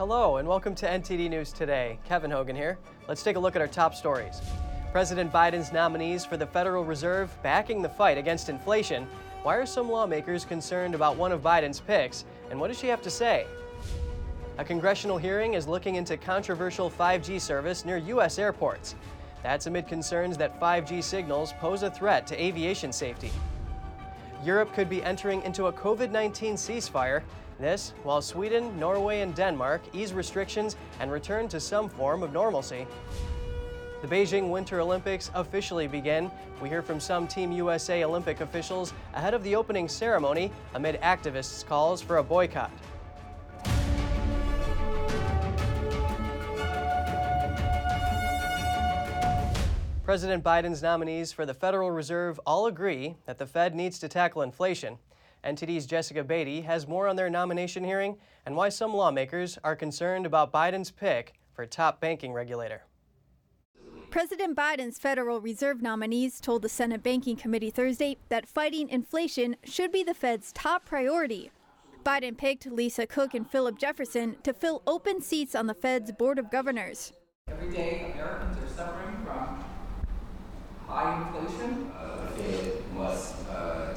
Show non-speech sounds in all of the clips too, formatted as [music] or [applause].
Hello, and welcome to NTD News Today. Kevin Hogan here. Let's take a look at our top stories. President Biden's nominees for the Federal Reserve backing the fight against inflation. Why are some lawmakers concerned about one of Biden's picks, and what does she have to say? A congressional hearing is looking into controversial 5G service near U.S. airports. That's amid concerns that 5G signals pose a threat to aviation safety. Europe could be entering into a COVID 19 ceasefire. This while Sweden, Norway, and Denmark ease restrictions and return to some form of normalcy. The Beijing Winter Olympics officially begin. We hear from some Team USA Olympic officials ahead of the opening ceremony amid activists' calls for a boycott. President Biden's nominees for the Federal Reserve all agree that the Fed needs to tackle inflation. NTD's Jessica Beatty has more on their nomination hearing and why some lawmakers are concerned about Biden's pick for top banking regulator. President Biden's Federal Reserve nominees told the Senate Banking Committee Thursday that fighting inflation should be the Fed's top priority. Biden picked Lisa Cook and Philip Jefferson to fill open seats on the Fed's Board of Governors. Every day, Americans are suffering from high inflation. Uh, the Fed must uh, take steps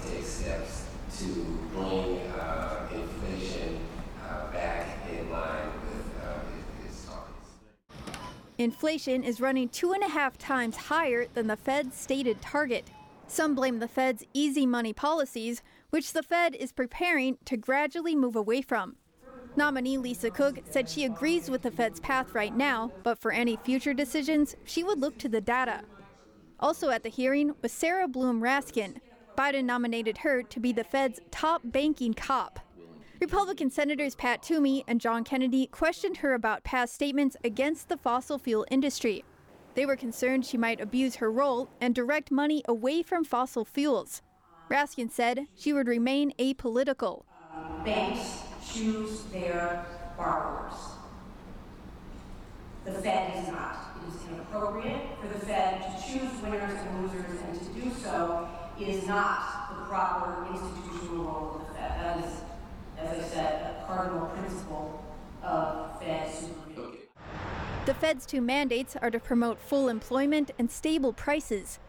to bring uh, inflation uh, back in line with uh, its targets. Inflation is running two and a half times higher than the Fed's stated target. Some blame the Fed's easy money policies, which the Fed is preparing to gradually move away from. Nominee Lisa Cook said she agrees with the Fed's path right now, but for any future decisions, she would look to the data. Also at the hearing was Sarah Bloom Raskin. Biden nominated her to be the Fed's top banking cop. Republican Senators Pat Toomey and John Kennedy questioned her about past statements against the fossil fuel industry. They were concerned she might abuse her role and direct money away from fossil fuels. Raskin said she would remain apolitical. Banks choose their borrowers. The Fed is not. It is inappropriate for the Fed to choose winners and losers, and to do so is not the proper institutional role of the Fed. That is, as I said, a cardinal principle of Fed supervision. The Fed's two mandates are to promote full employment and stable prices.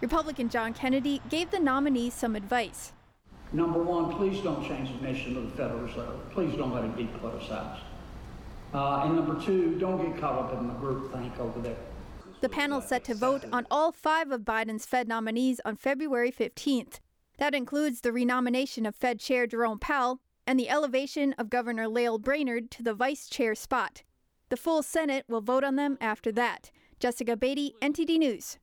Republican John Kennedy gave the nominees some advice. Number one, please don't change the mission of the Federal Reserve. Please don't let it be politicized. Uh, and number two, don't get caught up in the groupthink over there. The panel set to vote on all five of Biden's Fed nominees on February 15th. That includes the renomination of Fed Chair Jerome Powell and the elevation of Governor Lael Brainard to the vice chair spot. The full Senate will vote on them after that. Jessica Beatty, NTD News.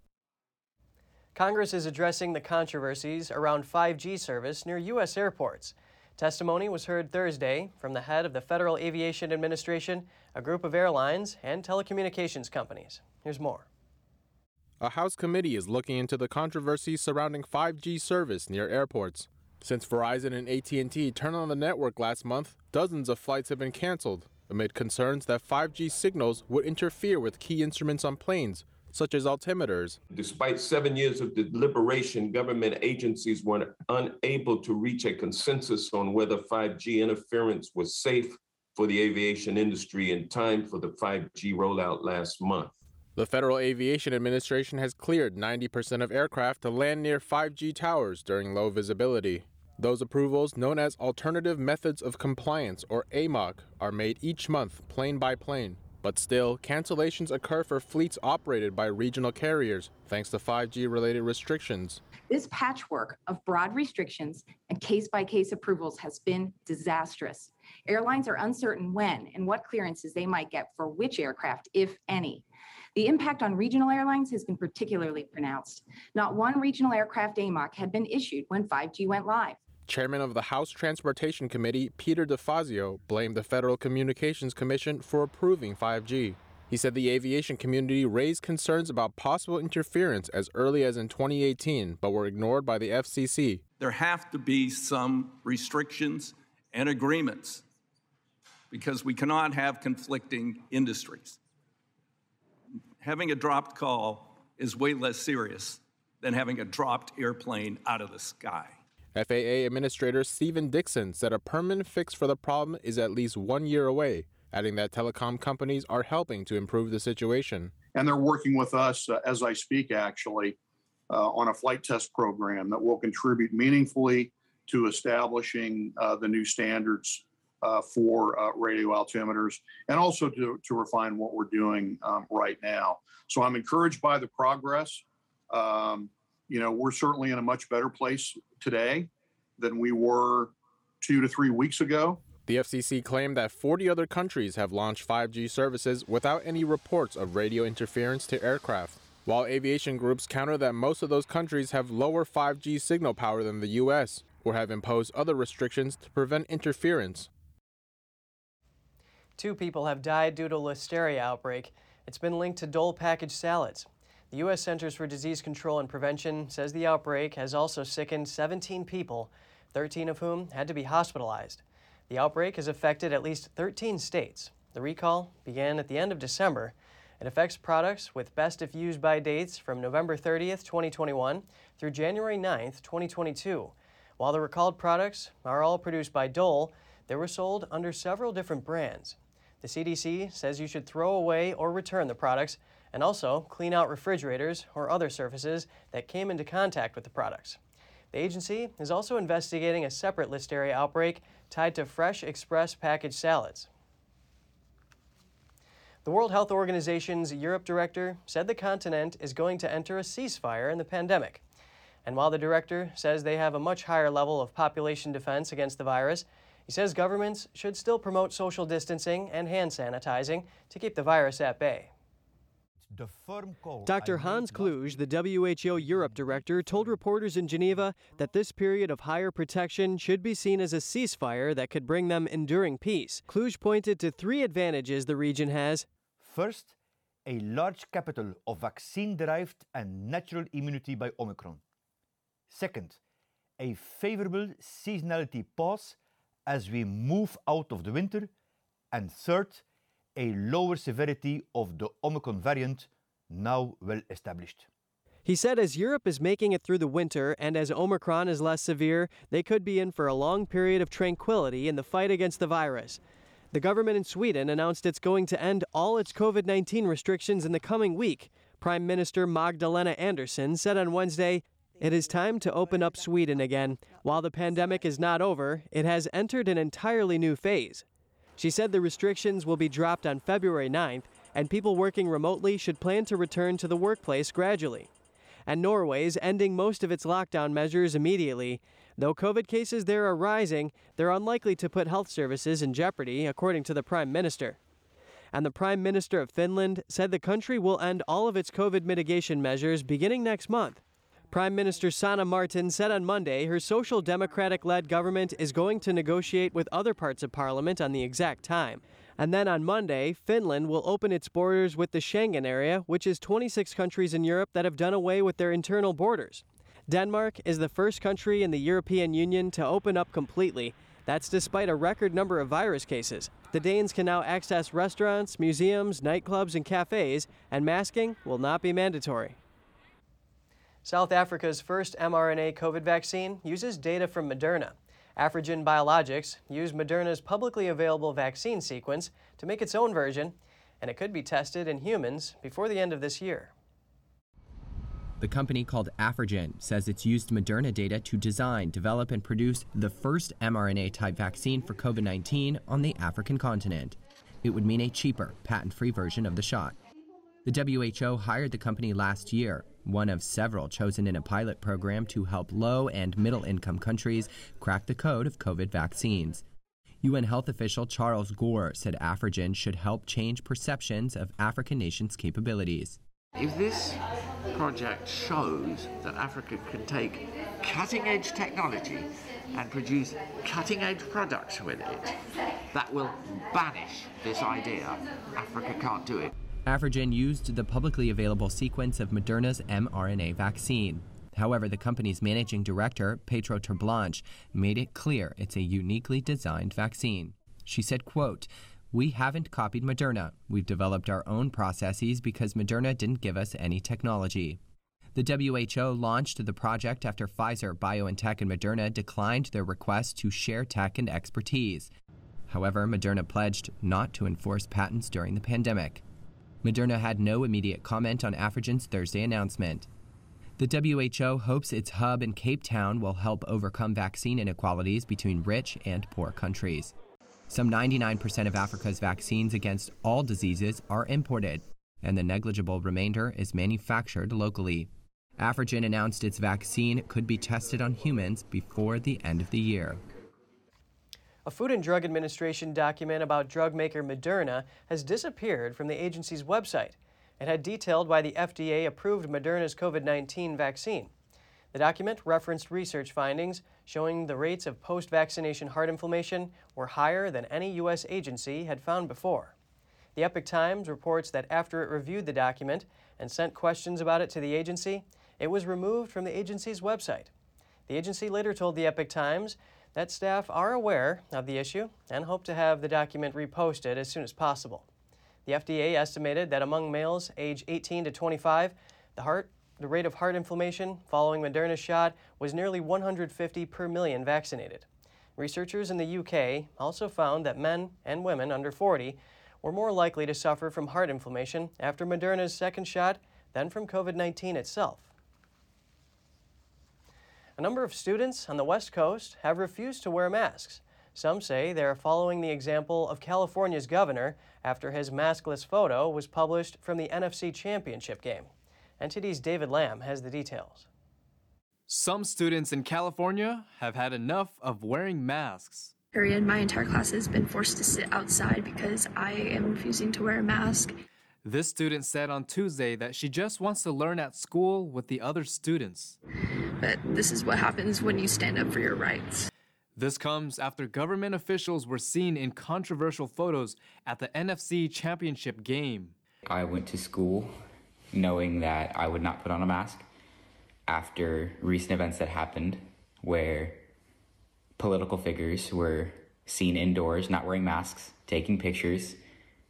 Congress is addressing the controversies around 5G service near U.S. airports. Testimony was heard Thursday from the head of the Federal Aviation Administration, a group of airlines, and telecommunications companies. Here's more. A House committee is looking into the controversy surrounding 5G service near airports. Since Verizon and AT&T turned on the network last month, dozens of flights have been canceled amid concerns that 5G signals would interfere with key instruments on planes, such as altimeters. Despite seven years of deliberation, government agencies were unable to reach a consensus on whether 5G interference was safe for the aviation industry in time for the 5G rollout last month. The Federal Aviation Administration has cleared 90% of aircraft to land near 5G towers during low visibility. Those approvals, known as Alternative Methods of Compliance or AMOC, are made each month, plane by plane. But still, cancellations occur for fleets operated by regional carriers, thanks to 5G related restrictions. This patchwork of broad restrictions and case by case approvals has been disastrous. Airlines are uncertain when and what clearances they might get for which aircraft, if any. The impact on regional airlines has been particularly pronounced. Not one regional aircraft AMOC had been issued when 5G went live. Chairman of the House Transportation Committee, Peter DeFazio, blamed the Federal Communications Commission for approving 5G. He said the aviation community raised concerns about possible interference as early as in 2018, but were ignored by the FCC. There have to be some restrictions and agreements because we cannot have conflicting industries. Having a dropped call is way less serious than having a dropped airplane out of the sky. FAA Administrator Stephen Dickson said a permanent fix for the problem is at least one year away. adding that telecom companies are helping to improve the situation. And they're working with us uh, as I speak, actually, uh, on a flight test program that will contribute meaningfully to establishing uh, the new standards uh, for uh, radio altimeters and also to, to refine what we're doing um, right now. So I'm encouraged by the progress. Um, you know, we're certainly in a much better place today than we were two to three weeks ago. The FCC claimed that 40 other countries have launched 5G services without any reports of radio interference to aircraft. While aviation groups counter that most of those countries have lower 5G signal power than the U.S. or have imposed other restrictions to prevent interference. Two people have died due to listeria outbreak. It's been linked to Dole packaged salads. The U.S. Centers for Disease Control and Prevention says the outbreak has also sickened 17 people, 13 of whom had to be hospitalized. The outbreak has affected at least 13 states. The recall began at the end of December. It affects products with best if used by dates from November 30th, 2021 through January 9th, 2022. While the recalled products are all produced by Dole, they were sold under several different brands. The CDC says you should throw away or return the products and also clean out refrigerators or other surfaces that came into contact with the products. The agency is also investigating a separate listeria outbreak tied to fresh express packaged salads. The World Health Organization's Europe director said the continent is going to enter a ceasefire in the pandemic. And while the director says they have a much higher level of population defense against the virus, he says governments should still promote social distancing and hand sanitizing to keep the virus at bay. Dr. Hans Kluge, the WHO Europe director, told reporters in Geneva that this period of higher protection should be seen as a ceasefire that could bring them enduring peace. Kluge pointed to three advantages the region has. First, a large capital of vaccine derived and natural immunity by Omicron. Second, a favorable seasonality pause as we move out of the winter. And third, a lower severity of the Omicron variant, now well established. He said as Europe is making it through the winter and as Omicron is less severe, they could be in for a long period of tranquility in the fight against the virus. The government in Sweden announced it's going to end all its COVID 19 restrictions in the coming week. Prime Minister Magdalena Andersson said on Wednesday, It is time to open up Sweden again. While the pandemic is not over, it has entered an entirely new phase. She said the restrictions will be dropped on February 9th, and people working remotely should plan to return to the workplace gradually. And Norway is ending most of its lockdown measures immediately. Though COVID cases there are rising, they're unlikely to put health services in jeopardy, according to the Prime Minister. And the Prime Minister of Finland said the country will end all of its COVID mitigation measures beginning next month. Prime Minister Sanna Marin said on Monday her Social Democratic led government is going to negotiate with other parts of parliament on the exact time. And then on Monday, Finland will open its borders with the Schengen area, which is 26 countries in Europe that have done away with their internal borders. Denmark is the first country in the European Union to open up completely. That's despite a record number of virus cases. The Danes can now access restaurants, museums, nightclubs, and cafes, and masking will not be mandatory. South Africa's first mRNA COVID vaccine uses data from Moderna. Afrigen Biologics used Moderna's publicly available vaccine sequence to make its own version, and it could be tested in humans before the end of this year. The company called Afrigen says it's used Moderna data to design, develop, and produce the first mRNA type vaccine for COVID 19 on the African continent. It would mean a cheaper, patent free version of the shot. The WHO hired the company last year, one of several chosen in a pilot program to help low and middle income countries crack the code of COVID vaccines. UN health official Charles Gore said Afrigen should help change perceptions of African nations' capabilities. If this project shows that Africa can take cutting edge technology and produce cutting edge products with it, that will banish this idea Africa can't do it. Afrigen used the publicly available sequence of Moderna's mRNA vaccine. However, the company's managing director, Petro Terblanche, made it clear it's a uniquely designed vaccine. She said, quote, we haven't copied Moderna. We've developed our own processes because Moderna didn't give us any technology. The WHO launched the project after Pfizer, BioNTech, and Moderna declined their request to share tech and expertise. However, Moderna pledged not to enforce patents during the pandemic. Moderna had no immediate comment on Afrigen's Thursday announcement. The WHO hopes its hub in Cape Town will help overcome vaccine inequalities between rich and poor countries. Some 99% of Africa's vaccines against all diseases are imported, and the negligible remainder is manufactured locally. Afrigen announced its vaccine could be tested on humans before the end of the year. A Food and Drug Administration document about drug maker Moderna has disappeared from the agency's website. It had detailed why the FDA approved Moderna's COVID 19 vaccine. The document referenced research findings showing the rates of post vaccination heart inflammation were higher than any U.S. agency had found before. The Epoch Times reports that after it reviewed the document and sent questions about it to the agency, it was removed from the agency's website. The agency later told the Epoch Times that staff are aware of the issue and hope to have the document reposted as soon as possible. The FDA estimated that among males age 18 to 25, the heart the rate of heart inflammation following Moderna's shot was nearly 150 per million vaccinated. Researchers in the UK also found that men and women under 40 were more likely to suffer from heart inflammation after Moderna's second shot than from COVID 19 itself. A number of students on the West Coast have refused to wear masks. Some say they are following the example of California's governor after his maskless photo was published from the NFC Championship game. NTD's David Lamb has the details. Some students in California have had enough of wearing masks. Period. My entire class has been forced to sit outside because I am refusing to wear a mask. This student said on Tuesday that she just wants to learn at school with the other students. But this is what happens when you stand up for your rights. This comes after government officials were seen in controversial photos at the NFC Championship game. I went to school knowing that I would not put on a mask after recent events that happened where political figures were seen indoors not wearing masks, taking pictures,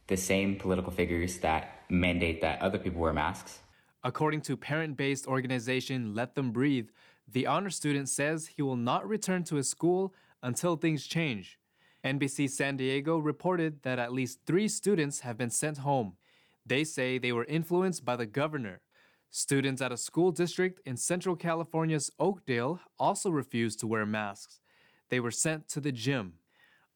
the same political figures that mandate that other people wear masks. According to parent based organization Let Them Breathe, the honor student says he will not return to his school until things change. NBC San Diego reported that at least three students have been sent home. They say they were influenced by the governor. Students at a school district in Central California's Oakdale also refused to wear masks. They were sent to the gym.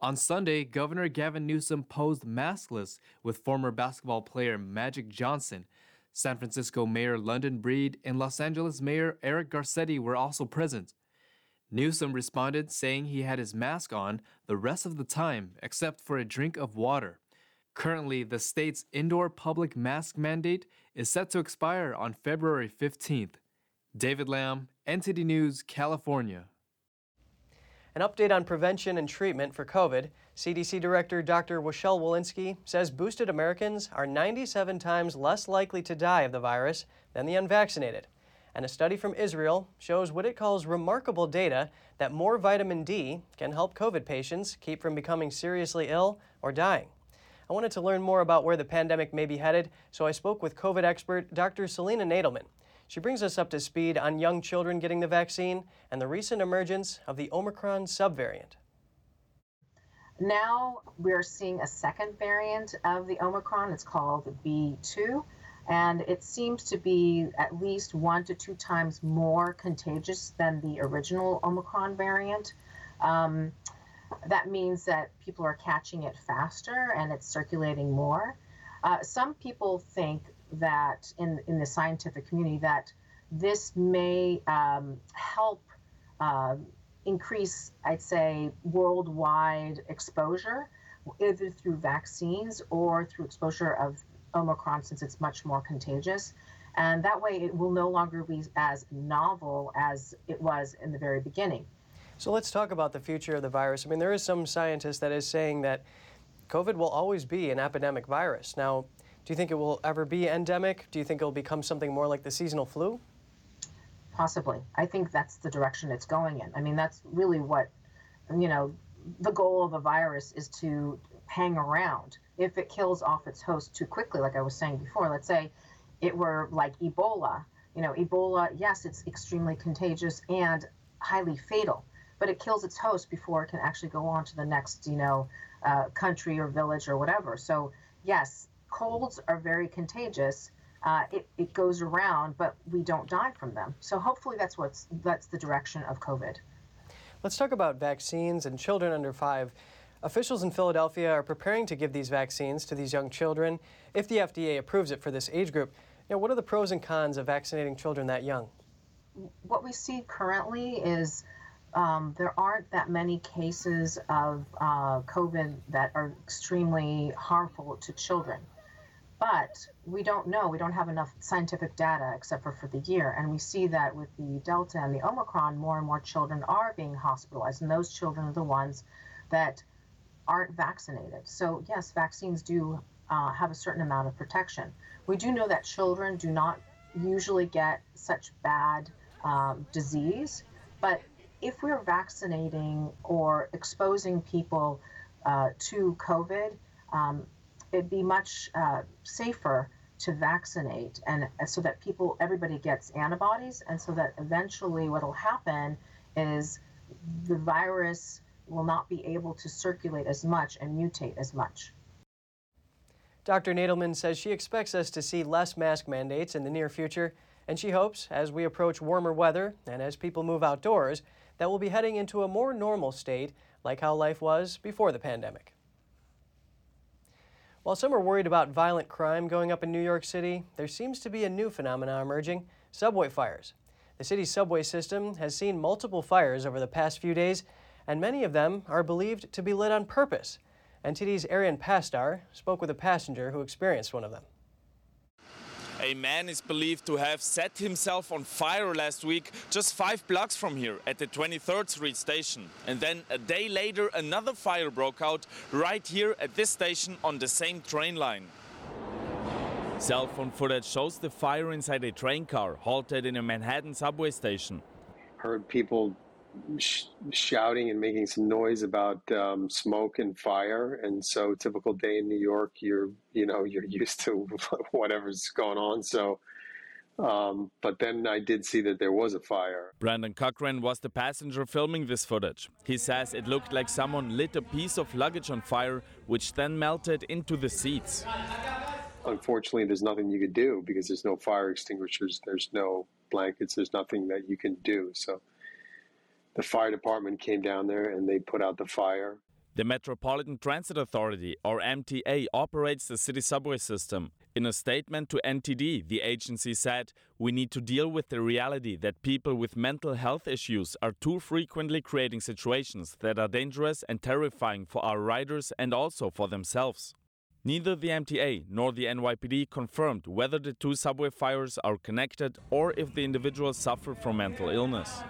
On Sunday, Governor Gavin Newsom posed maskless with former basketball player Magic Johnson. San Francisco Mayor London Breed and Los Angeles Mayor Eric Garcetti were also present. Newsom responded saying he had his mask on the rest of the time except for a drink of water. Currently, the state's indoor public mask mandate is set to expire on February 15th. David Lamb, NTD News, California. An update on prevention and treatment for COVID. CDC Director Dr. Rochelle Walensky says boosted Americans are 97 times less likely to die of the virus than the unvaccinated. And a study from Israel shows what it calls remarkable data that more vitamin D can help COVID patients keep from becoming seriously ill or dying. I wanted to learn more about where the pandemic may be headed, so I spoke with COVID expert Dr. Selena Nadelman. She brings us up to speed on young children getting the vaccine and the recent emergence of the Omicron subvariant. Now we're seeing a second variant of the Omicron. It's called B2, and it seems to be at least one to two times more contagious than the original Omicron variant. Um, that means that people are catching it faster and it's circulating more. Uh, some people think that in in the scientific community that this may um, help uh, increase, I'd say, worldwide exposure, either through vaccines or through exposure of Omicron, since it's much more contagious. And that way, it will no longer be as novel as it was in the very beginning. So let's talk about the future of the virus. I mean, there is some scientist that is saying that COVID will always be an epidemic virus. Now, do you think it will ever be endemic? Do you think it will become something more like the seasonal flu? Possibly. I think that's the direction it's going in. I mean, that's really what, you know, the goal of a virus is to hang around. If it kills off its host too quickly, like I was saying before, let's say it were like Ebola. You know, Ebola, yes, it's extremely contagious and highly fatal. but it kills its host before it can actually go on to the next, you know, uh, country or village or whatever. So yes, colds are very contagious. Uh, it, it goes around, but we don't die from them. So hopefully that's what's that's the direction of COVID. Let's talk about vaccines and children under five. Officials in Philadelphia are preparing to give these vaccines to these young children if the FDA approves it for this age group. You know, what are the pros and cons of vaccinating children that young? What we see currently is um, there aren't that many cases of uh, COVID that are extremely harmful to children. But we don't know. We don't have enough scientific data except for for the year. And we see that with the Delta and the Omicron, more and more children are being hospitalized. And those children are the ones that aren't vaccinated. So, yes, vaccines do uh, have a certain amount of protection. We do know that children do not usually get such bad um, disease, but if we're vaccinating or exposing people uh, to COVID, um, it'd be much uh, safer to vaccinate and so that people everybody gets antibodies and so that eventually what'll happen is the virus will not be able to circulate as much and mutate as much. Dr. Nadelman says she expects us to see less mask mandates in the near future, and she hopes as we approach warmer weather and as people move outdoors that we'll be heading into a more normal state like how life was before the pandemic. While some are worried about violent crime going up in New York City, there seems to be a new phenomenon emerging subway fires. The city's subway system has seen multiple fires over the past few days, and many of them are believed to be lit on purpose. NTD's Arian Pastar spoke with a passenger who experienced one of them. A man is believed to have set himself on fire last week just five blocks from here at the 23rd Street station. And then a day later, another fire broke out right here at this station on the same train line. Cell phone footage shows the fire inside a train car halted in a Manhattan subway station. Heard people sh- shouting and making some noise about um, smoke and fire. And so, typical day in New York, you're you know you're used to [laughs] whatever's going on. So, um, but then I did see that there was a fire. Brandon Cochran was the passenger filming this footage. He says it looked like someone lit a piece of luggage on fire, which then melted into the seats. Unfortunately, there's nothing you could do because there's no fire extinguishers, there's no blankets, there's nothing that you can do. So the fire department came down there and they put out the fire. The Metropolitan Transit Authority, or MTA, operates the city subway system. In a statement to NTD, the agency said, We need to deal with the reality that people with mental health issues are too frequently creating situations that are dangerous and terrifying for our riders and also for themselves. Neither the MTA nor the NYPD confirmed whether the two subway fires are connected or if the individuals suffer from mental illness.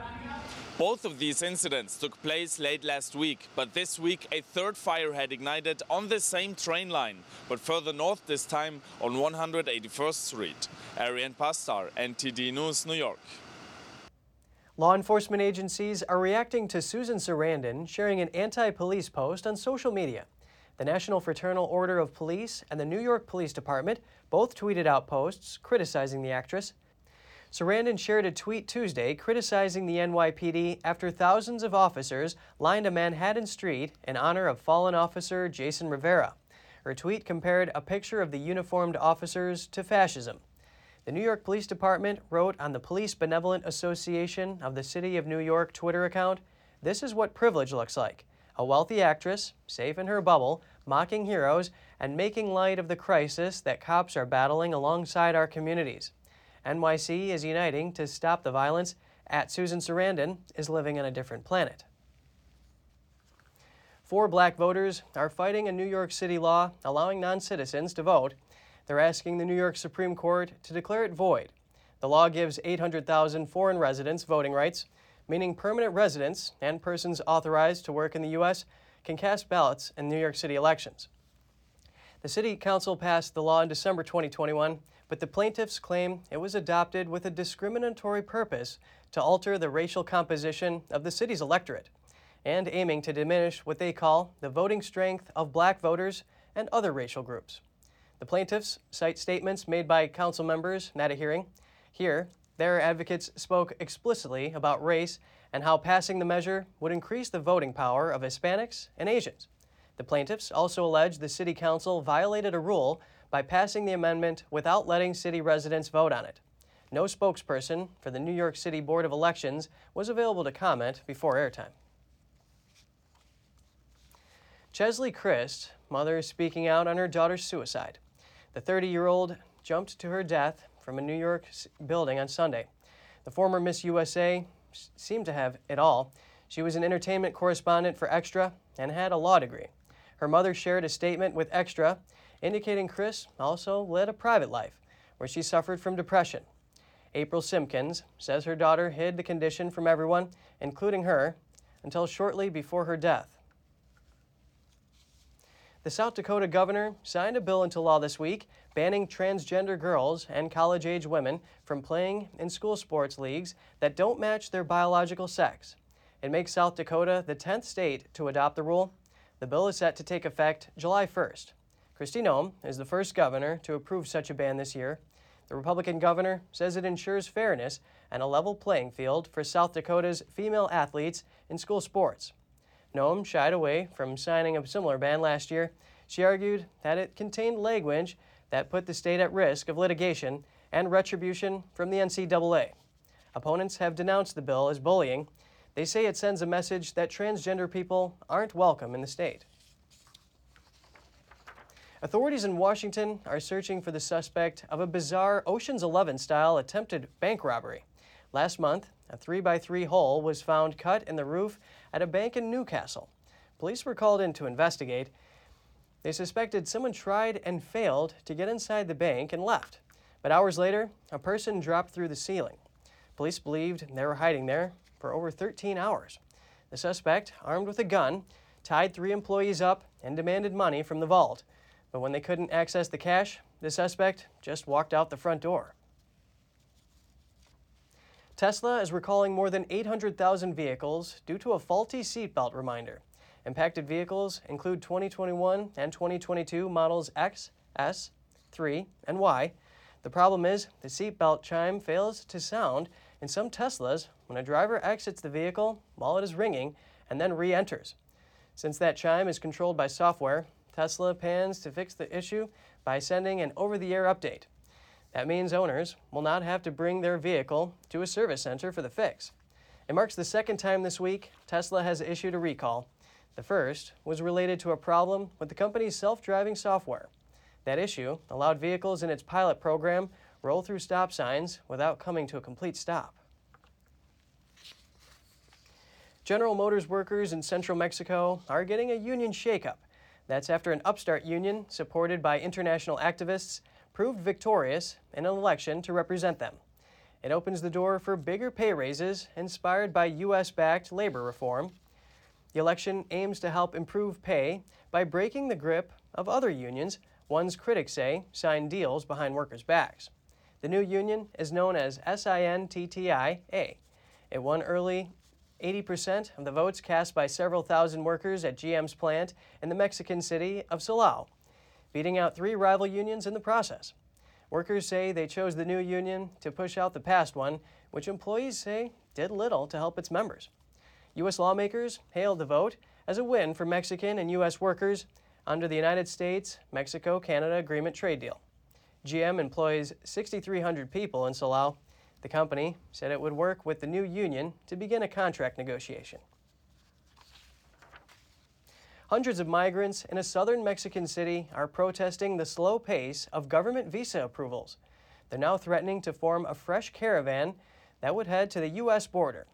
Both of these incidents took place late last week, but this week a third fire had ignited on the same train line, but further north this time on 181st Street. Arian Pastar, NTD News, New York. Law enforcement agencies are reacting to Susan Sarandon sharing an anti police post on social media. The National Fraternal Order of Police and the New York Police Department both tweeted out posts criticizing the actress. Sarandon shared a tweet Tuesday criticizing the NYPD after thousands of officers lined a Manhattan street in honor of fallen officer Jason Rivera. Her tweet compared a picture of the uniformed officers to fascism. The New York Police Department wrote on the Police Benevolent Association of the City of New York Twitter account This is what privilege looks like. A wealthy actress, safe in her bubble, mocking heroes, and making light of the crisis that cops are battling alongside our communities. NYC is uniting to stop the violence. At Susan Sarandon is living on a different planet. Four black voters are fighting a New York City law allowing non citizens to vote. They're asking the New York Supreme Court to declare it void. The law gives 800,000 foreign residents voting rights, meaning permanent residents and persons authorized to work in the U.S. can cast ballots in New York City elections. The City Council passed the law in December 2021 but the plaintiffs claim it was adopted with a discriminatory purpose to alter the racial composition of the city's electorate and aiming to diminish what they call the voting strength of black voters and other racial groups. The plaintiffs cite statements made by council members at a hearing. Here, their advocates spoke explicitly about race and how passing the measure would increase the voting power of Hispanics and Asians. The plaintiffs also allege the City Council violated a rule by passing the amendment without letting city residents vote on it. No spokesperson for the New York City Board of Elections was available to comment before airtime. Cheslie Kryst, mother, is speaking out on her daughter's suicide. The 30 year old jumped to her death from a New York building on Sunday. The former Miss USA seemed to have it all. She was an entertainment correspondent for Extra and had a law degree. Her mother shared a statement with Extra indicating Kryst also led a private life where she suffered from depression. April Simpkins says her daughter hid the condition from everyone, including her, until shortly before her death. The South Dakota governor signed a bill into law this week banning transgender girls and college age women from playing in school sports leagues that don't match their biological sex. It makes South Dakota the 10th state to adopt the rule. The bill is set to take effect July 1st. Kristi Noem is the first governor to approve such a ban this year. The Republican governor says it ensures fairness and a level playing field for South Dakota's female athletes in school sports. Noem shied away from signing a similar ban last year. She argued that it contained language that put the state at risk of litigation and retribution from the NCAA. Opponents have denounced the bill as bullying. They say it sends a message that transgender people aren't welcome in the state. Authorities in Washington are searching for the suspect of a bizarre Ocean's 11 style attempted bank robbery. Last month, a 3 by 3 hole was found cut in the roof at a bank in Newcastle. Police were called in to investigate. They suspected someone tried and failed to get inside the bank and left. But hours later, a person dropped through the ceiling. Police believed they were hiding there for over 13 hours. The suspect, armed with a gun, tied three employees up and demanded money from the vault. But when they couldn't access the cash, the suspect just walked out the front door. Tesla is recalling more than 800,000 vehicles due to a faulty seatbelt reminder. Impacted vehicles include 2021 and 2022 models X, S, 3, and Y. The problem is the seatbelt chime fails to sound in some Teslas when a driver exits the vehicle while it is ringing and then re enters. Since that chime is controlled by software, Tesla plans to fix the issue by sending an over the air update. That means owners will not have to bring their vehicle to a service center for the fix. It marks the second time this week Tesla has issued a recall. The first was related to a problem with the company's self driving software. That issue allowed vehicles in its pilot program roll through stop signs without coming to a complete stop. General Motors workers in central Mexico are getting a union shakeup that's after an upstart union, supported by international activists, proved victorious in an election to represent them. It opens the door for bigger pay raises inspired by U.S. backed labor reform. The election aims to help improve pay by breaking the grip of other unions, ones critics say sign deals behind workers' backs. The new union is known as SINTTIA. It won early 80% of the votes cast by several thousand workers at GM's plant in the Mexican city of Silao, beating out three rival unions in the process. Workers say they chose the new union to push out the past one, which employees say did little to help its members. U.S. lawmakers hailed the vote as a win for Mexican and U.S. workers under the United States Mexico Canada Agreement trade deal. GM employs 6,300 people in Silao the company said it would work with the new union to begin a contract negotiation. Hundreds of migrants in a southern Mexican city are protesting the slow pace of government visa approvals. They're now threatening to form a fresh caravan that would head to the U.S. border.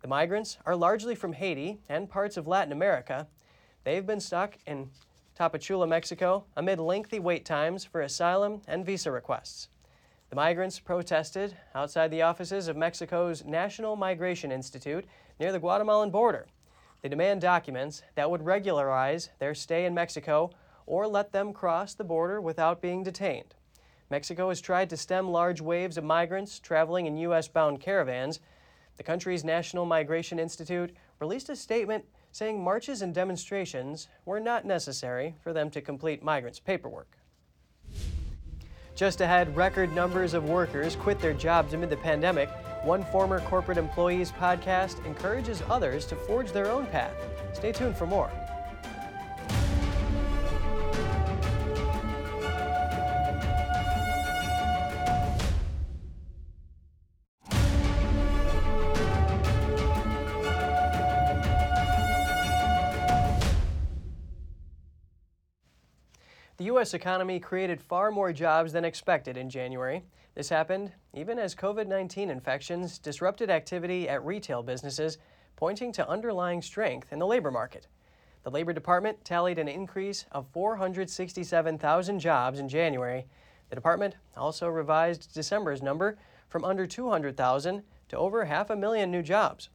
The migrants are largely from Haiti and parts of Latin America. They've been stuck in Tapachula, Mexico, amid lengthy wait times for asylum and visa requests. The migrants protested outside the offices of Mexico's National Migration Institute near the Guatemalan border. They demand documents that would regularize their stay in Mexico or let them cross the border without being detained. Mexico has tried to stem large waves of migrants traveling in U.S. bound caravans. The country's National Migration Institute released a statement saying marches and demonstrations were not necessary for them to complete migrants' paperwork. Just ahead, record numbers of workers quit their jobs amid the pandemic. One former corporate employee's podcast encourages others to forge their own path. Stay tuned for more. U.S. economy created far more jobs than expected in January. This happened even as COVID 19 infections disrupted activity at retail businesses, pointing to underlying strength in the labor market. The Labor Department tallied an increase of 467,000 jobs in January. The department also revised December's number from under 200,000 to over half a million new jobs.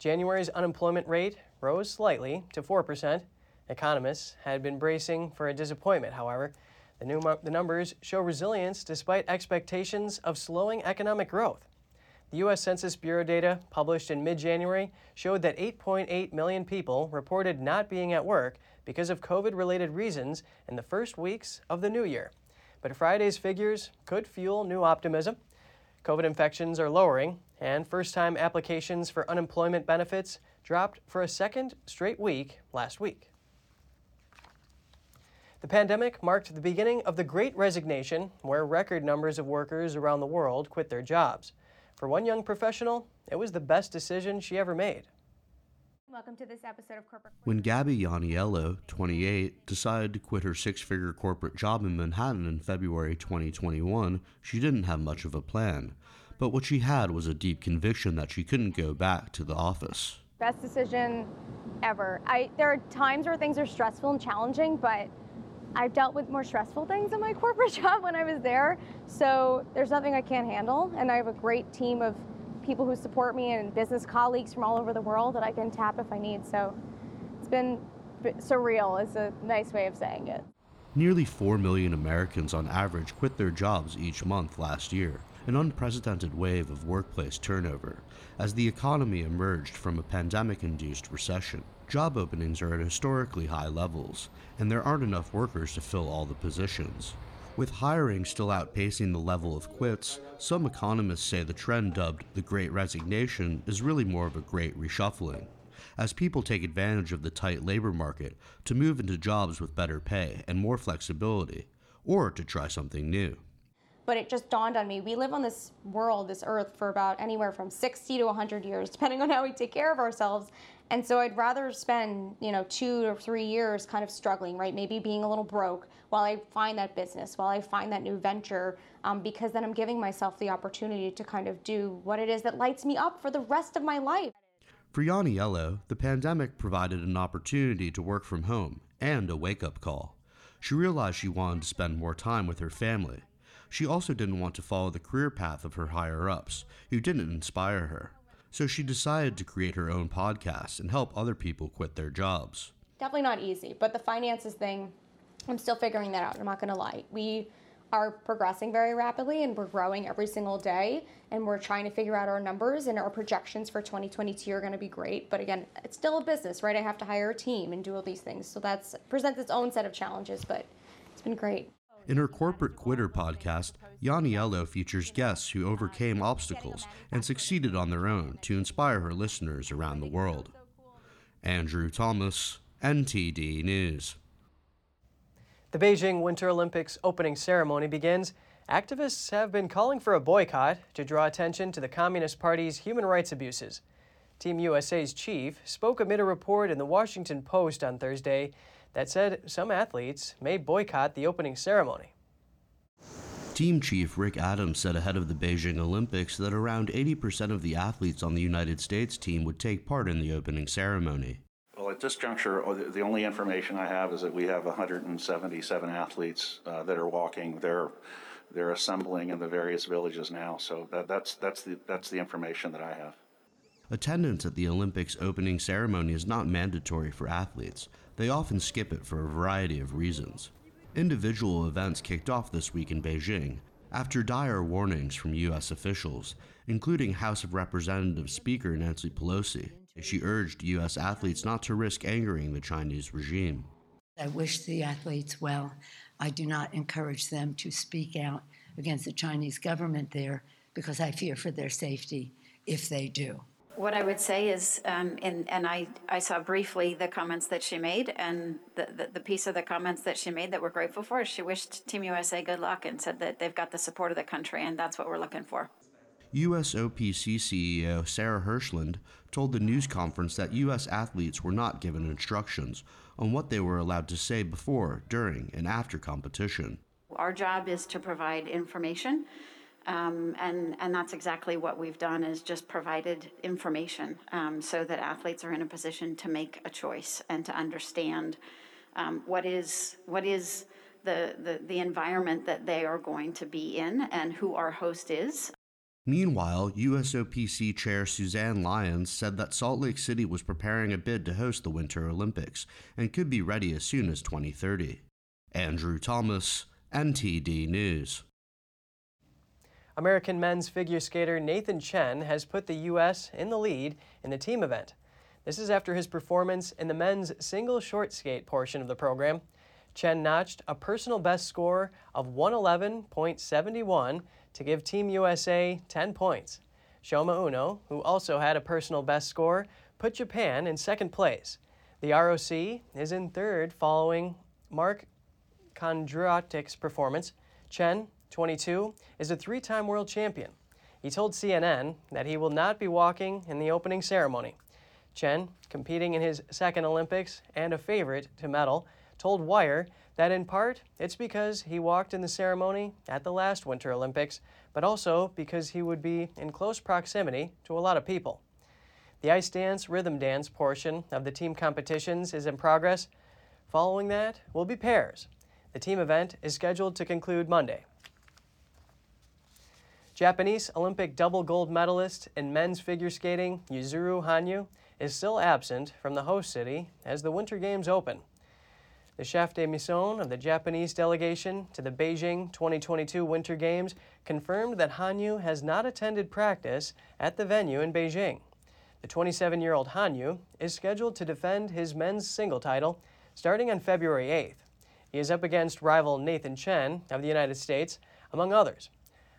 January's unemployment rate rose slightly to 4%. Economists had been bracing for a disappointment, however. The, new, the numbers show resilience despite expectations of slowing economic growth. The U.S. Census Bureau data published in mid January showed that 8.8 million people reported not being at work because of COVID related reasons in the first weeks of the new year. But Friday's figures could fuel new optimism. COVID infections are lowering, and first time applications for unemployment benefits dropped for a second straight week last week. The pandemic marked the beginning of the Great Resignation, where record numbers of workers around the world quit their jobs. For one young professional, it was the best decision she ever made. Welcome to this episode of Corporate. When Gabby Yaniello, 28, decided to quit her six figure corporate job in Manhattan in February 2021, she didn't have much of a plan. But what she had was a deep conviction that she couldn't go back to the office. Best decision ever. I, there are times where things are stressful and challenging, but I've dealt with more stressful things in my [laughs] corporate job when I was there. So there's nothing I can't handle. And I have a great team of people who support me and business colleagues from all over the world that I can tap if I need. So it's been surreal, is a nice way of saying it. Nearly 4 million Americans on average quit their jobs each month last year, an unprecedented wave of workplace turnover, as the economy emerged from a pandemic induced recession. Job openings are at historically high levels, and there aren't enough workers to fill all the positions. With hiring still outpacing the level of quits, some economists say the trend dubbed the Great Resignation is really more of a great reshuffling, as people take advantage of the tight labor market to move into jobs with better pay and more flexibility, or to try something new. But it just dawned on me we live on this world, this earth, for about anywhere from 60 to 100 years, depending on how we take care of ourselves. And so I'd rather spend, you know, two or three years kind of struggling, right? Maybe being a little broke while I find that business, while I find that new venture, um, because then I'm giving myself the opportunity to kind of do what it is that lights me up for the rest of my life. For Yaniello, the pandemic provided an opportunity to work from home and a wake up call. She realized she wanted to spend more time with her family. She also didn't want to follow the career path of her higher ups, who didn't inspire her so she decided to create her own podcast and help other people quit their jobs. Definitely not easy, but the finances thing, I'm still figuring that out. I'm not going to lie. We are progressing very rapidly and we're growing every single day and we're trying to figure out our numbers and our projections for 2022 are going to be great but again it's still a business right i have to hire a team and do all these things so that's presents its own set of challenges but it's been great in her Corporate Quitter podcast, Yaniello features guests who overcame obstacles and succeeded on their own to inspire her listeners around the world. Andrew Thomas, NTD News. The Beijing Winter Olympics opening ceremony begins. Activists have been calling for a boycott to draw attention to the Communist Party's human rights abuses. Team USA's chief spoke amid a report in the Washington Post on Thursday that said some athletes may boycott the opening ceremony. Team Chief Rick Adams said ahead of the Beijing Olympics that around 80% of the athletes on the United States team would take part in the opening ceremony. Well, at this juncture, uh, the only information I have is that we have 177 athletes uh, that are walking. They're they're assembling in the various villages now. So that, that's that's the that's the information that I have. Attendance at the Olympics opening ceremony is not mandatory for athletes. They often skip it for a variety of reasons. Individual events kicked off this week in Beijing after dire warnings from U.S. officials, including House of Representatives Speaker Nancy Pelosi. She urged U.S. athletes not to risk angering the Chinese regime. I wish the athletes well. I do not encourage them to speak out against the Chinese government there because I fear for their safety if they do. What I would say is, um, and, and I, I saw briefly the comments that she made, and the, the, the piece of the comments that she made that we're grateful for. She wished Team USA good luck and said that they've got the support of the country, and that's what we're looking for. USOPC CEO Sarah Hirshland told the news conference that U.S. athletes were not given instructions on what they were allowed to say before, during, and after competition. Our job is to provide information um, and, and that's exactly what we've done is just provided information um, so that athletes are in a position to make a choice and to understand um, what is, what is the, the, the environment that they are going to be in and who our host is. Meanwhile, USOPC Chair Susanne Lyons said that Salt Lake City was preparing a bid to host the Winter Olympics and could be ready as soon as 2030. Andrew Thomas, NTD News. American men's figure skater Nathan Chen has put the U.S. in the lead in the team event. This is after his performance in the men's single short skate portion of the program. Chen notched a personal best score of 111.71 to give Team USA 10 points. Shoma Uno, who also had a personal best score, put Japan in second place. The ROC is in third following Mark Kondratiuk's performance. Chen 22, is a three time world champion. He told CNN that he will not be walking in the opening ceremony. Chen, competing in his second Olympics and a favorite to medal, told Wire that in part it's because he walked in the ceremony at the last Winter Olympics, but also because he would be in close proximity to a lot of people. The ice dance rhythm dance portion of the team competitions is in progress. Following that will be pairs. The team event is scheduled to conclude Monday. Japanese Olympic double gold medalist in men's figure skating Yuzuru Hanyu is still absent from the host city as the Winter Games open. The chef de mission of the Japanese delegation to the Beijing 2022 Winter Games confirmed that Hanyu has not attended practice at the venue in Beijing. The 27 year old Hanyu is scheduled to defend his men's single title starting on February 8th. He is up against rival Nathan Chen of the United States, among others.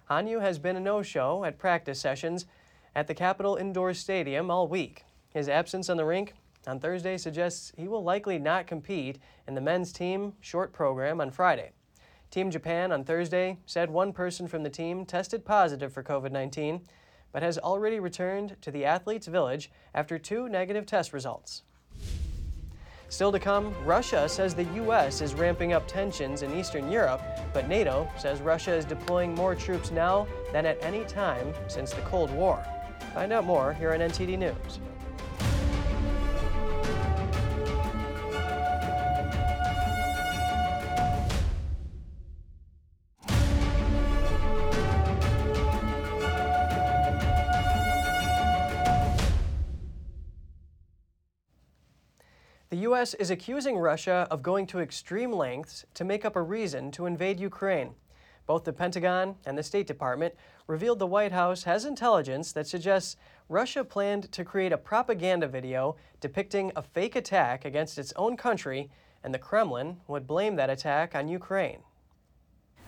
Hanyu has been a no-show at practice sessions at the Capital Indoor Stadium all week. His absence on the rink on Thursday suggests he will likely not compete in the men's team short program on Friday. Team Japan on Thursday said one person from the team tested positive for COVID 19, but has already returned to the athletes' village after two negative test results. Still to come, Russia says the U.S. is ramping up tensions in Eastern Europe, but NATO says Russia is deploying more troops now than at any time since the Cold War. Find out more here on NTD News. U.S. is accusing Russia of going to extreme lengths to make up a reason to invade Ukraine. Both the Pentagon and the State Department revealed the White House has intelligence that suggests Russia planned to create a propaganda video depicting a fake attack against its own country, and the Kremlin would blame that attack on Ukraine.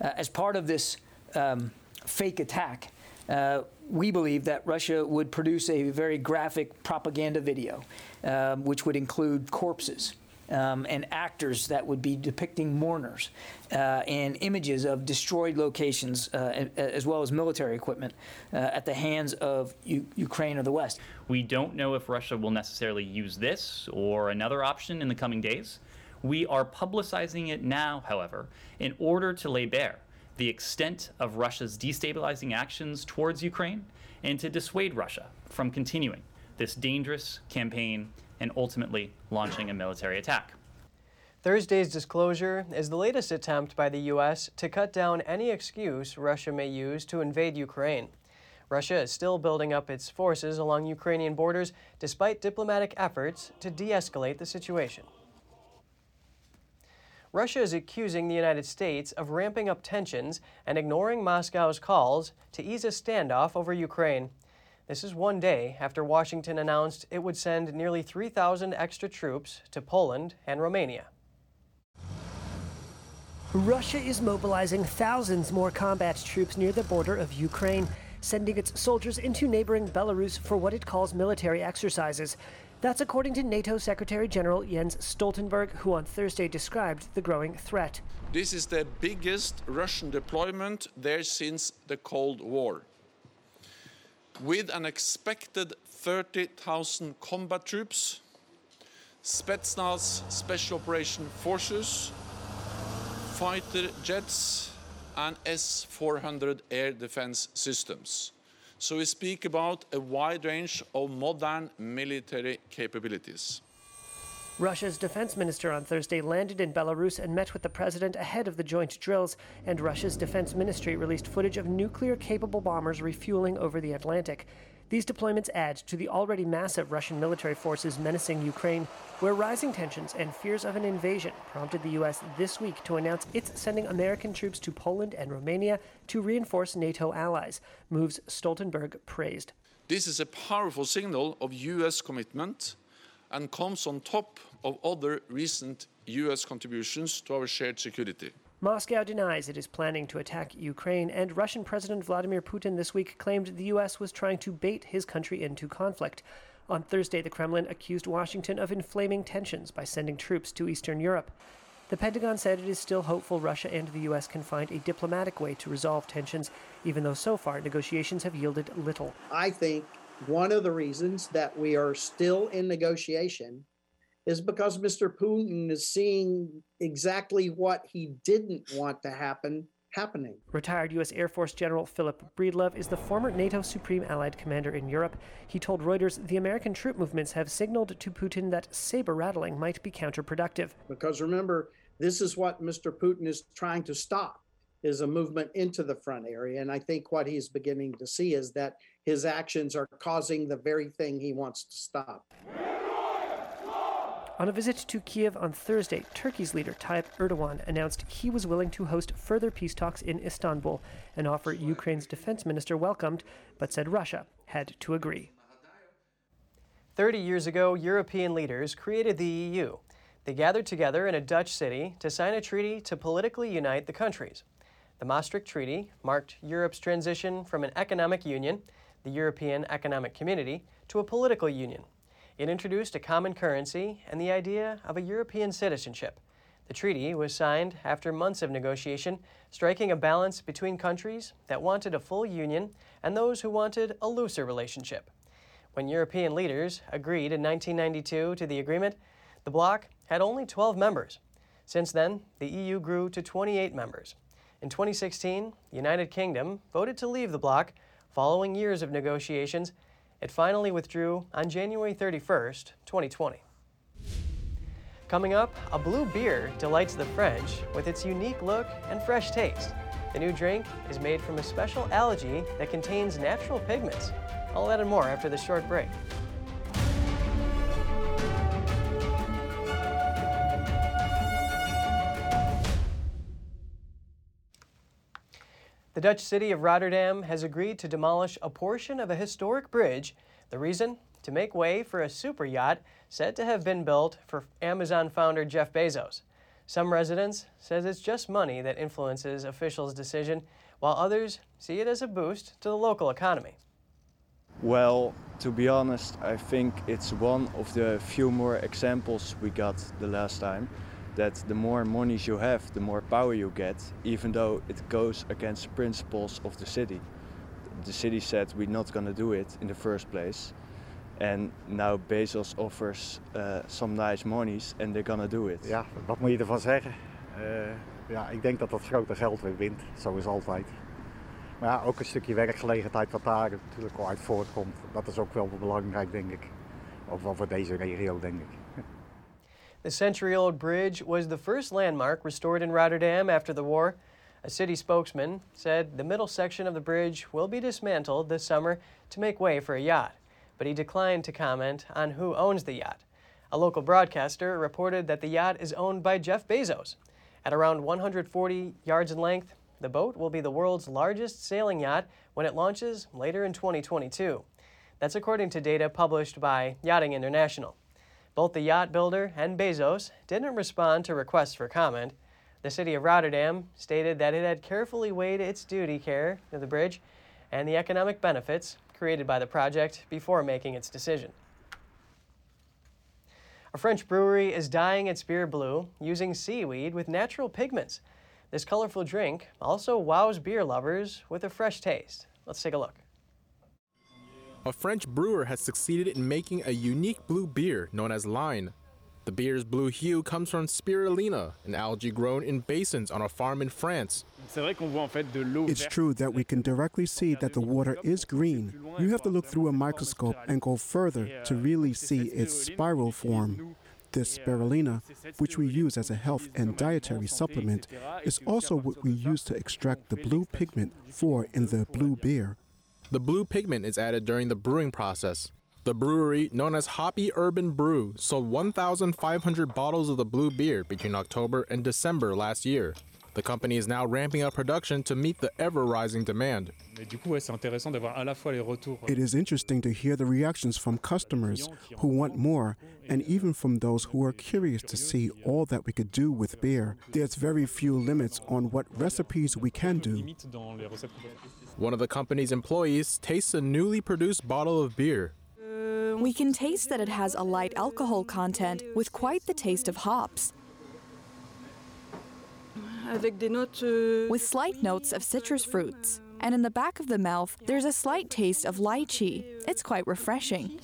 Uh, as part of this um, fake attack, uh, we believe that Russia would produce a very graphic propaganda video, um, which would include corpses. Um, and actors that would be depicting mourners uh, and images of destroyed locations uh, as well as military equipment uh, at the hands of U- Ukraine or the West. We don't know if Russia will necessarily use this or another option in the coming days. We are publicizing it now, however, in order to lay bare the extent of Russia's destabilizing actions towards Ukraine and to dissuade Russia from continuing this dangerous campaign and ultimately launching a military attack. Thursday's disclosure is the latest attempt by the U.S. to cut down any excuse Russia may use to invade Ukraine. Russia is still building up its forces along Ukrainian borders despite diplomatic efforts to de escalate the situation. Russia is accusing the United States of ramping up tensions and ignoring Moscow's calls to ease a standoff over Ukraine. This is one day after Washington announced it would send nearly 3,000 extra troops to Poland and Romania. Russia is mobilizing thousands more combat troops near the border of Ukraine. sending its soldiers into neighboring Belarus for what it calls military exercises. That's according to NATO Secretary General Jens Stoltenberg, who on Thursday described the growing threat. This is the biggest Russian deployment there since the Cold War. With an expected 30,000 combat troops, Spetsnaz Special Operation Forces, fighter jets, and S 400 air defense systems. So we speak about a wide range of modern military capabilities. Russia's defense minister on Thursday landed in Belarus and met with the president ahead of the joint drills, and Russia's defense ministry released footage of nuclear capable bombers refueling over the Atlantic. These deployments add to the already massive Russian military forces menacing Ukraine, where rising tensions and fears of an invasion prompted the U.S. this week to announce it's sending American troops to Poland and Romania to reinforce NATO allies, moves Stoltenberg praised. This is a powerful signal of U.S. commitment and comes on top of other recent U.S. contributions to our shared security. Moscow denies it is planning to attack Ukraine, and Russian President Vladimir Putin this week claimed the U.S. was trying to bait his country into conflict. On Thursday, the Kremlin accused Washington of inflaming tensions by sending troops to Eastern Europe. The Pentagon said it is still hopeful Russia and the U.S. can find a diplomatic way to resolve tensions, even though so far negotiations have yielded little. I think one of the reasons that we are still in negotiation is because Mr. Putin is seeing exactly what he didn't want to happen happening. Retired U.S. Air Force General Philip Breedlove is the former NATO Supreme Allied Commander in Europe. He told Reuters the American troop movements have signaled to Putin that saber rattling might be counterproductive. Because remember, this is what Mr. Putin is trying to stop is a movement into the front area and I think what he's beginning to see is that his actions are causing the very thing he wants to stop. On a visit to Kiev on Thursday, Turkey's leader Tayyip Erdogan announced he was willing to host further peace talks in Istanbul, an offer Ukraine's defense minister welcomed, but said Russia had to agree. 30 years ago, European leaders created the EU. They gathered together in a Dutch city to sign a treaty to politically unite the countries. The Maastricht Treaty marked Europe's transition from an economic union, the European Economic Community, to a political union, it introduced a common currency and the idea of a European citizenship. The treaty was signed after months of negotiation, striking a balance between countries that wanted a full union and those who wanted a looser relationship. When European leaders agreed in 1992 to the agreement, the bloc had only 12 members. Since then, the EU grew to 28 members. In 2016, the United Kingdom voted to leave the bloc following years of negotiations it finally withdrew on January 31st, 2020. Coming up, a blue beer delights the French with its unique look and fresh taste. The new drink is made from a special algae that contains natural pigments. All that and more after this short break. The Dutch city of Rotterdam has agreed to demolish a portion of a historic bridge. The reason? To make way for a super yacht said to have been built for Amazon founder Jeff Bezos. Some residents says it's just money that influences officials' decision, while others see it as a boost to the local economy. Well, to be honest, I think it's one of the few more examples we got the last time that the more monies you have, the more power you get, even though it goes against principles of the city. The city said we're not going to do it in the first place. And now Bezos offers uh, some nice monies and they're gonna do it. Ja, wat moet je ervan zeggen? Uh, ja, ik denk dat dat grote geld weer wint, zoals altijd. Maar ja, ook een stukje werkgelegenheid wat daar natuurlijk al uit voortkomt. Dat is ook wel belangrijk, denk ik. Ook wel voor deze regio, denk ik. The century old bridge was the first landmark restored in Rotterdam after the war. A city spokesman said the middle section of the bridge will be dismantled this summer to make way for a yacht, but he declined to comment on who owns the yacht. A local broadcaster reported that the yacht is owned by Jeff Bezos. At around 140 yards in length, the boat will be the world's largest sailing yacht when it launches later in 2022. That's according to data published by Yachting International. Both the yacht builder and Bezos didn't respond to requests for comment. The city of Rotterdam stated that it had carefully weighed its duty care to the bridge and the economic benefits created by the project before making its decision. A French brewery is dyeing its beer blue using seaweed with natural pigments. This colorful drink also wows beer lovers with a fresh taste. Let's take a look. A French brewer has succeeded in making a unique blue beer known as Line. The beer's blue hue comes from spirulina, an algae grown in basins on a farm in France. It's true that we can directly see that the water is green. You have to look through a microscope and go further to really see its spiral form. This spirulina, which we use as a health and dietary supplement, is also what we use to extract the blue pigment for in the blue beer. The blue pigment is added during the brewing process. The brewery, known as Hoppy Urban Brew, sold 1,500 bottles of the blue beer between October and December last year. The company is now ramping up production to meet the ever rising demand. It is interesting to hear the reactions from customers who want more, and even from those who are curious to see all that we could do with beer. There's very few limits on what recipes we can do. One of the company's employees tastes a newly produced bottle of beer. We can taste that it has a light alcohol content with quite the taste of hops. With slight notes of citrus fruits. And in the back of the mouth, there's a slight taste of lychee. It's quite refreshing.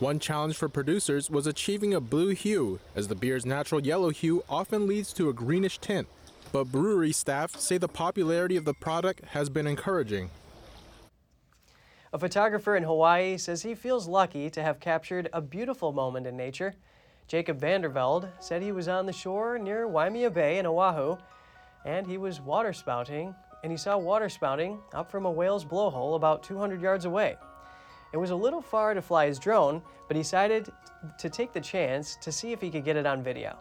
One challenge for producers was achieving a blue hue, as the beer's natural yellow hue often leads to a greenish tint. But brewery staff say the popularity of the product has been encouraging. A photographer in Hawaii says he feels lucky to have captured a beautiful moment in nature. Jacob Vandervelde said he was on the shore near Waimea Bay in Oahu, and he was water spouting, and he saw water spouting up from a whale's blowhole about 200 yards away. It was a little far to fly his drone, but he decided to take the chance to see if he could get it on video.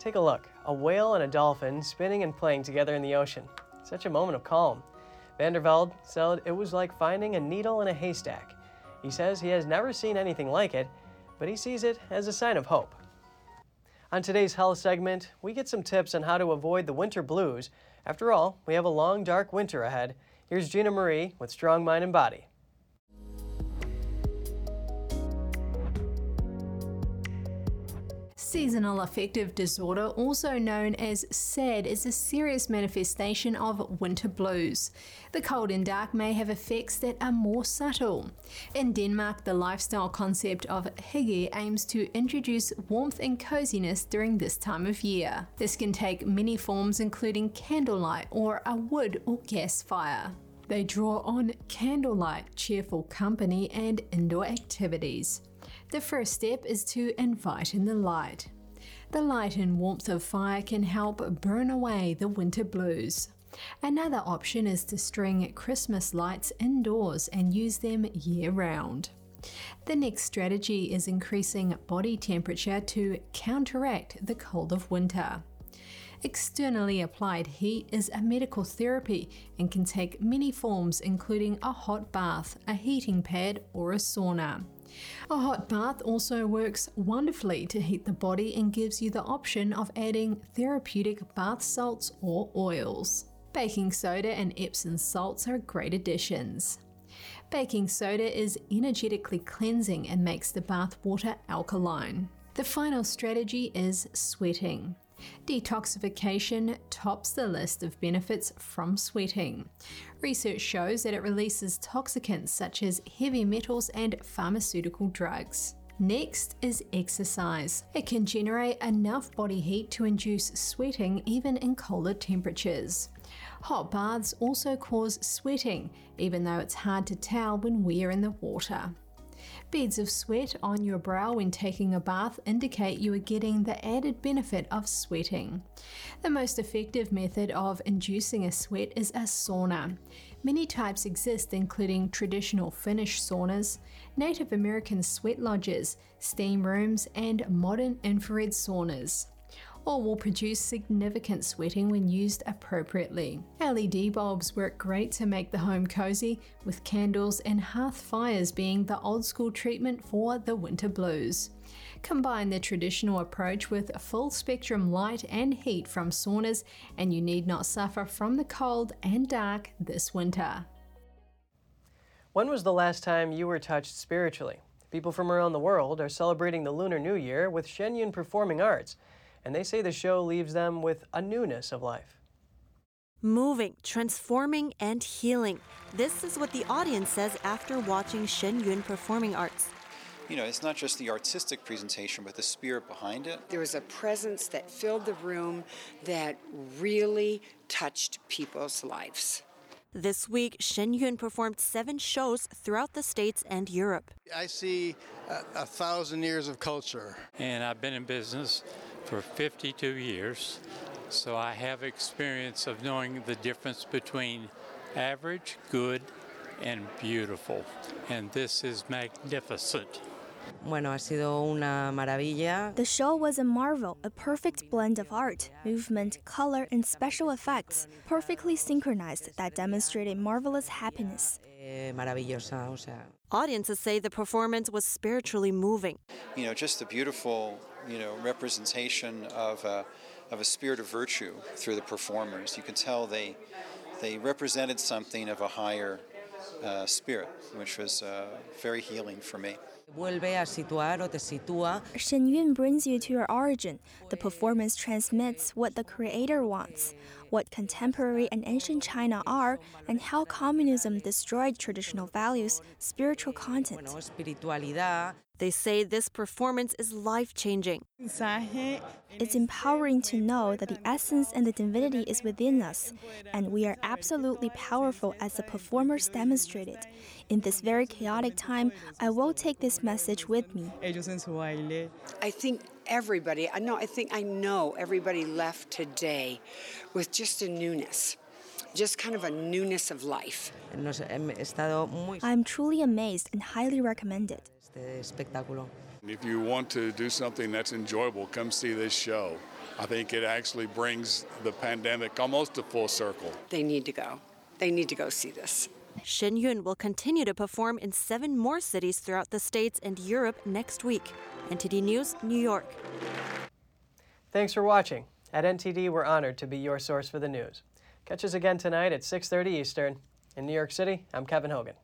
Take a look a whale and a dolphin spinning and playing together in the ocean. Such a moment of calm. Vandervelde said it was like finding a needle in a haystack. He says he has never seen anything like it, but he sees it as a sign of hope. On today's health segment, we get some tips on how to avoid the winter blues. After all, we have a long, dark winter ahead. Here's Gina Marie with Strong Mind and Body. Seasonal affective disorder, also known as SAD, is a serious manifestation of winter blues. The cold and dark may have effects that are more subtle. In Denmark, the lifestyle concept of hygge aims to introduce warmth and coziness during this time of year. This can take many forms, including candlelight or a wood or gas fire. They draw on candlelight, cheerful company, and indoor activities. The first step is to invite in the light. The light and warmth of fire can help burn away the winter blues. Another option is to string Christmas lights indoors and use them year round. The next strategy is increasing body temperature to counteract the cold of winter. Externally applied heat is a medical therapy and can take many forms, including a hot bath, a heating pad, or a sauna. A hot bath also works wonderfully to heat the body and gives you the option of adding therapeutic bath salts or oils. Baking soda and Epsom salts are great additions. Baking soda is energetically cleansing and makes the bath water alkaline. The final strategy is sweating. Detoxification tops the list of benefits from sweating. Research shows that it releases toxicants such as heavy metals and pharmaceutical drugs. Next is exercise. It can generate enough body heat to induce sweating even in colder temperatures. Hot baths also cause sweating, even though it's hard to tell when we are in the water. Beads of sweat on your brow when taking a bath indicate you are getting the added benefit of sweating. The most effective method of inducing a sweat is a sauna. Many types exist, including traditional Finnish saunas, Native American sweat lodges, steam rooms, and modern infrared saunas or will produce significant sweating when used appropriately. LED bulbs work great to make the home cozy, with candles and hearth fires being the old school treatment for the winter blues. Combine the traditional approach with full spectrum light and heat from saunas, and you need not suffer from the cold and dark this winter. When was the last time you were touched spiritually? People from around the world are celebrating the Lunar New Year with Shen Yun Performing Arts, and they say the show leaves them with a newness of life. Moving, transforming, and healing. This is what the audience says after watching Shen Yun Performing Arts. You know, it's not just the artistic presentation, but the spirit behind it. There was a presence that filled the room that really touched people's lives. This week, Shen Yun performed seven shows throughout the States and Europe. I see a, a, thousand years of culture. And I've been in business for 52 years, so I have experience of knowing the difference between average, good, and beautiful. And this is magnificent. Bueno, ha sido una maravilla. The show was a marvel, a perfect blend of art, movement, color, and special effects, perfectly synchronized that demonstrated marvelous happiness. Eh, maravillosa, o sea. Audiences say the performance was spiritually moving. You know, just the beautiful, you know, representation of a, of a spirit of virtue through the performers. You can tell they they represented something of a higher uh, spirit, which was uh, very healing for me. Shen a situar o te sitúa. Shen Yun brings you to your origin. The performance transmits what the creator wants, what contemporary and ancient China are, and how communism destroyed traditional values, spiritual content. Bueno, espiritualidad. They say this performance is life changing. It's empowering to know that the essence and the divinity is within us, and we are absolutely powerful as the performers demonstrated. In this very chaotic time, I will take this message with me. I think everybody, I know, I think I know everybody left today with just a newness just kind of a newness of life. I'm truly amazed and highly recommend it. If you want to do something that's enjoyable, come see this show. I think it actually brings the pandemic almost to full circle. They need to go. They need to go see this. Shen Yun will continue to perform in seven more cities throughout the States and Europe next week. NTD News, New York. Thanks for watching. At NTD, we're honored to be your source for the news. Catch us again tonight at 6:30 Eastern. In New York City, I'm Kevin Hogan.